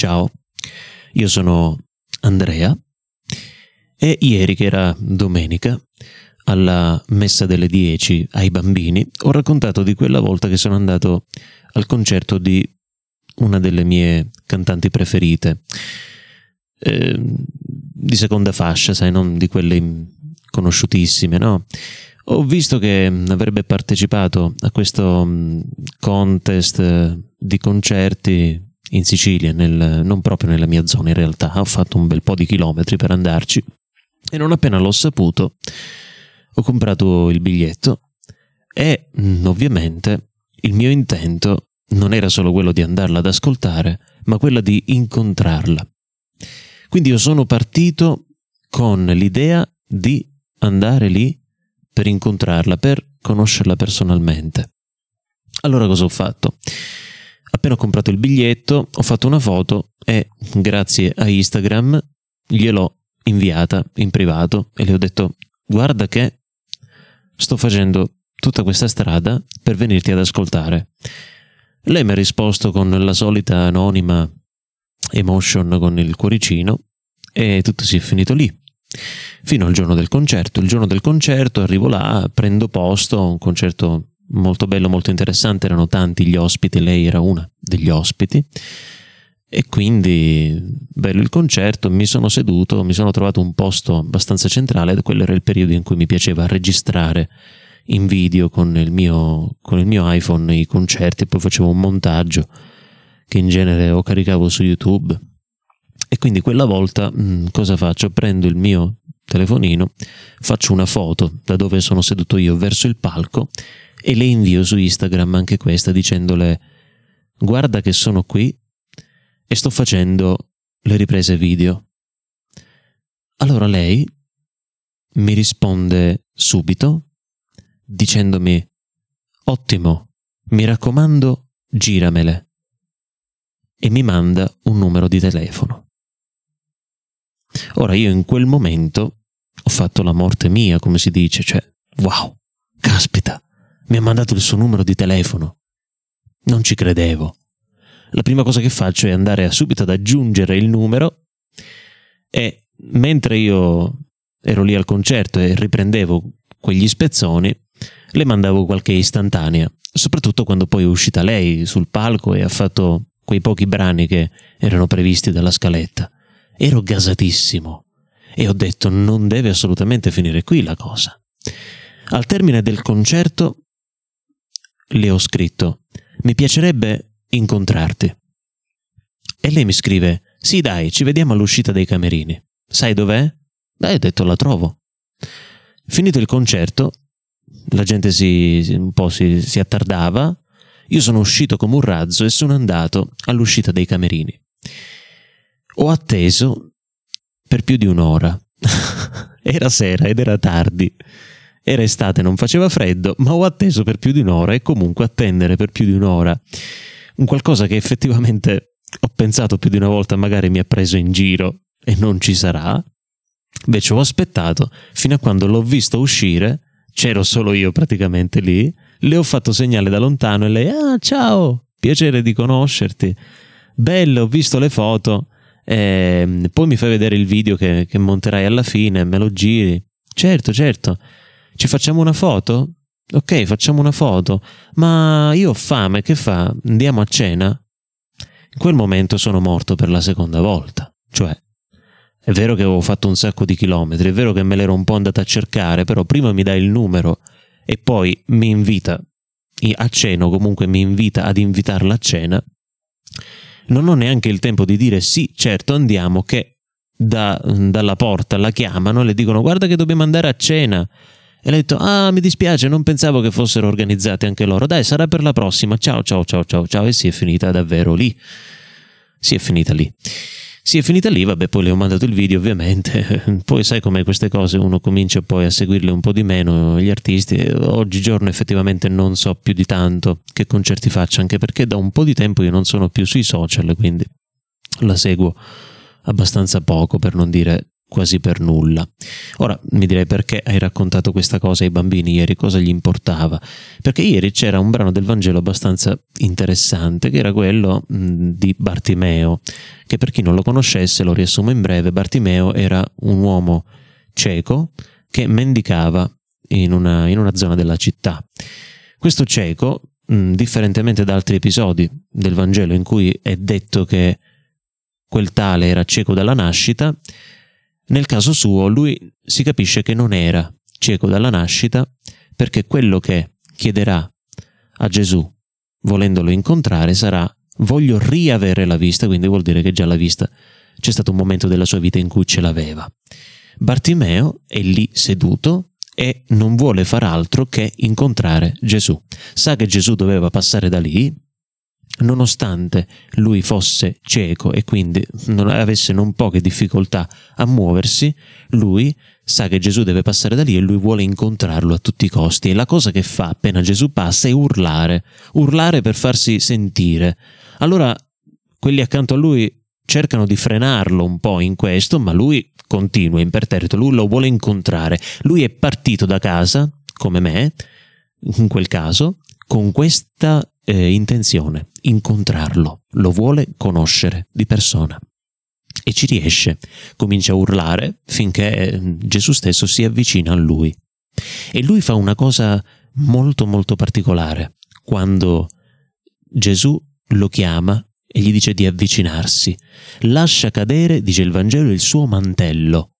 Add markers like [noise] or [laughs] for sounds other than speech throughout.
Ciao, io sono Andrea e ieri che era domenica, alla messa delle 10 ai bambini, ho raccontato di quella volta che sono andato al concerto di una delle mie cantanti preferite, eh, di seconda fascia, sai, non di quelle conosciutissime, no? Ho visto che avrebbe partecipato a questo mm, contest eh, di concerti in Sicilia, nel, non proprio nella mia zona in realtà, ho fatto un bel po' di chilometri per andarci e non appena l'ho saputo ho comprato il biglietto e mm, ovviamente il mio intento non era solo quello di andarla ad ascoltare, ma quello di incontrarla. Quindi io sono partito con l'idea di andare lì per incontrarla, per conoscerla personalmente. Allora cosa ho fatto? Appena ho comprato il biglietto, ho fatto una foto e grazie a Instagram gliel'ho inviata in privato e le ho detto guarda che sto facendo tutta questa strada per venirti ad ascoltare. Lei mi ha risposto con la solita anonima emotion con il cuoricino e tutto si è finito lì. Fino al giorno del concerto. Il giorno del concerto arrivo là, prendo posto, un concerto molto bello, molto interessante, erano tanti gli ospiti, lei era una degli ospiti e quindi bello il concerto, mi sono seduto, mi sono trovato un posto abbastanza centrale quello era il periodo in cui mi piaceva registrare in video con il mio, con il mio iPhone i concerti poi facevo un montaggio che in genere o caricavo su YouTube e quindi quella volta mh, mm, cosa faccio? Prendo il mio telefonino, faccio una foto da dove sono seduto io verso il palco e le invio su Instagram anche questa dicendole guarda che sono qui e sto facendo le riprese video. Allora lei mi risponde subito dicendomi ottimo, mi raccomando, giramele e mi manda un numero di telefono. Ora io in quel momento ho fatto la morte mia, come si dice, cioè, wow, caspita, mi ha mandato il suo numero di telefono. Non ci credevo la prima cosa che faccio è andare subito ad aggiungere il numero e mentre io ero lì al concerto e riprendevo quegli spezzoni, le mandavo qualche istantanea, soprattutto quando poi è uscita lei sul palco e ha fatto quei pochi brani che erano previsti dalla scaletta. Ero gasatissimo e ho detto non deve assolutamente finire qui la cosa. Al termine del concerto le ho scritto mi piacerebbe incontrarti. E lei mi scrive, sì dai, ci vediamo all'uscita dei camerini. Sai dov'è? Dai, ho detto la trovo. Finito il concerto, la gente si, un po' si, si attardava, io sono uscito come un razzo e sono andato all'uscita dei camerini. Ho atteso per più di un'ora. [laughs] era sera ed era tardi. Era estate, non faceva freddo, ma ho atteso per più di un'ora e comunque attendere per più di un'ora un qualcosa che effettivamente ho pensato più di una volta magari mi ha preso in giro e non ci sarà. Invece ho aspettato fino a quando l'ho visto uscire, c'ero solo io praticamente lì, le ho fatto segnale da lontano e lei, ah ciao, piacere di conoscerti, bello, ho visto le foto, e poi mi fai vedere il video che, che monterai alla fine, me lo giri. Certo, certo, ci facciamo una foto? Ok, facciamo una foto, ma io ho fame, che fa? Andiamo a cena? In quel momento sono morto per la seconda volta. Cioè, è vero che avevo fatto un sacco di chilometri, è vero che me l'ero un po' andata a cercare, però prima mi dai il numero e poi mi invita a cena o comunque mi invita ad invitarla a cena. Non ho neanche il tempo di dire sì, certo, andiamo, che da, dalla porta la chiamano e le dicono guarda che dobbiamo andare a cena. E lei ha detto, ah mi dispiace, non pensavo che fossero organizzati anche loro. Dai, sarà per la prossima. Ciao, ciao, ciao, ciao, ciao. E si è finita davvero lì. Si è finita lì. Si è finita lì, vabbè, poi le ho mandato il video ovviamente, [laughs] poi sai come queste cose, uno comincia poi a seguirle un po' di meno, gli artisti, oggigiorno effettivamente non so più di tanto che concerti faccia, anche perché da un po' di tempo io non sono più sui social, quindi la seguo abbastanza poco, per non dire quasi per nulla. Ora mi direi perché hai raccontato questa cosa ai bambini ieri, cosa gli importava? Perché ieri c'era un brano del Vangelo abbastanza interessante che era quello di Bartimeo, che per chi non lo conoscesse lo riassumo in breve, Bartimeo era un uomo cieco che mendicava in una, in una zona della città. Questo cieco, differentemente da altri episodi del Vangelo in cui è detto che quel tale era cieco dalla nascita, nel caso suo lui si capisce che non era cieco dalla nascita perché quello che chiederà a Gesù volendolo incontrare sarà voglio riavere la vista, quindi vuol dire che già la vista c'è stato un momento della sua vita in cui ce l'aveva. Bartimeo è lì seduto e non vuole far altro che incontrare Gesù. Sa che Gesù doveva passare da lì, nonostante lui fosse cieco e quindi non avesse non poche difficoltà a muoversi, lui sa che Gesù deve passare da lì e lui vuole incontrarlo a tutti i costi. E la cosa che fa appena Gesù passa è urlare, urlare per farsi sentire. Allora quelli accanto a lui cercano di frenarlo un po' in questo, ma lui continua imperterrito, lui lo vuole incontrare. Lui è partito da casa, come me, in quel caso, con questa eh, intenzione, incontrarlo, lo vuole conoscere di persona. E ci riesce, comincia a urlare finché eh, Gesù stesso si avvicina a lui. E lui fa una cosa molto molto particolare. Quando Gesù lo chiama e gli dice di avvicinarsi, lascia cadere, dice il Vangelo, il suo mantello.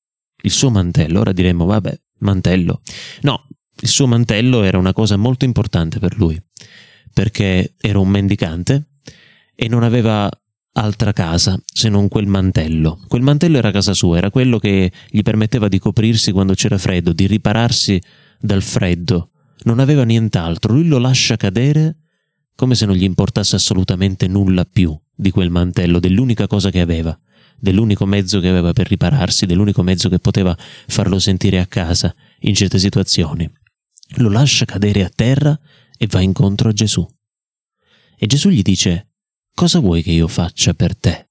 Il suo mantello, ora diremmo, vabbè, mantello. No, il suo mantello era una cosa molto importante per lui perché era un mendicante e non aveva altra casa se non quel mantello. Quel mantello era casa sua, era quello che gli permetteva di coprirsi quando c'era freddo, di ripararsi dal freddo. Non aveva nient'altro, lui lo lascia cadere come se non gli importasse assolutamente nulla più di quel mantello, dell'unica cosa che aveva, dell'unico mezzo che aveva per ripararsi, dell'unico mezzo che poteva farlo sentire a casa in certe situazioni. Lo lascia cadere a terra e va incontro a Gesù. E Gesù gli dice, cosa vuoi che io faccia per te?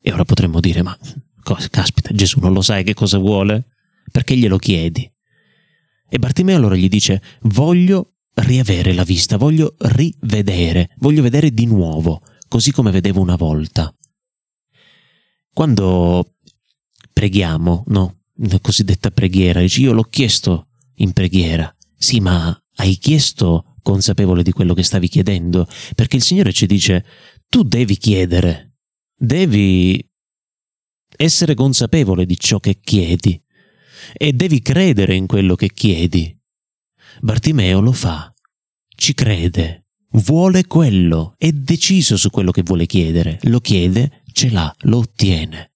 E ora potremmo dire, ma caspita, Gesù non lo sai che cosa vuole? Perché glielo chiedi? E Bartimeo allora gli dice, voglio riavere la vista, voglio rivedere, voglio vedere di nuovo, così come vedevo una volta. Quando preghiamo, no? La cosiddetta preghiera, dici io l'ho chiesto in preghiera. Sì, ma hai chiesto consapevole di quello che stavi chiedendo? Perché il Signore ci dice, tu devi chiedere, devi essere consapevole di ciò che chiedi e devi credere in quello che chiedi. Bartimeo lo fa, ci crede, vuole quello, è deciso su quello che vuole chiedere, lo chiede, ce l'ha, lo ottiene.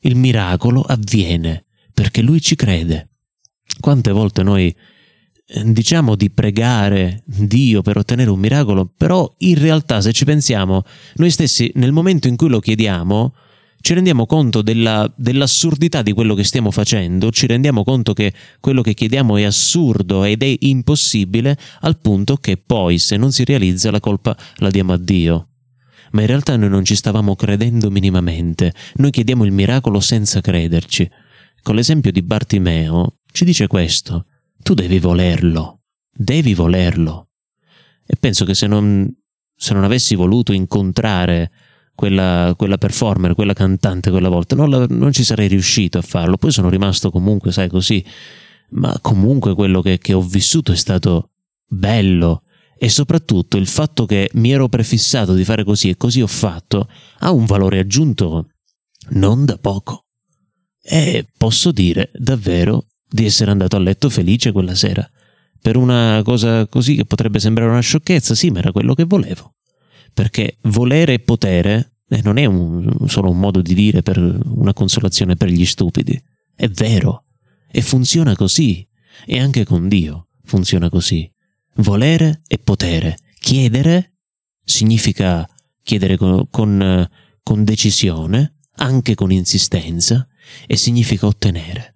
Il miracolo avviene perché lui ci crede. Quante volte noi diciamo di pregare Dio per ottenere un miracolo, però in realtà se ci pensiamo, noi stessi nel momento in cui lo chiediamo, ci rendiamo conto della, dell'assurdità di quello che stiamo facendo, ci rendiamo conto che quello che chiediamo è assurdo ed è impossibile, al punto che poi se non si realizza la colpa la diamo a Dio. Ma in realtà noi non ci stavamo credendo minimamente, noi chiediamo il miracolo senza crederci. Con l'esempio di Bartimeo ci dice questo, tu devi volerlo, devi volerlo. E penso che se non, se non avessi voluto incontrare quella, quella, performer, quella cantante quella volta, non, la, non, ci sarei riuscito a farlo. Poi sono rimasto comunque, sai, così. Ma comunque quello che, che ho vissuto è stato bello. E soprattutto il fatto che mi ero prefissato di fare così e così ho fatto ha un valore aggiunto non da poco. E posso dire davvero di essere andato a letto felice quella sera. Per una cosa così che potrebbe sembrare una sciocchezza, sì, ma era quello che volevo. Perché volere e potere eh, non è un, solo un modo di dire per una consolazione per gli stupidi. È vero. E funziona così. E anche con Dio funziona così. Volere e potere. Chiedere significa chiedere con, con, con decisione, anche con insistenza, e significa ottenere.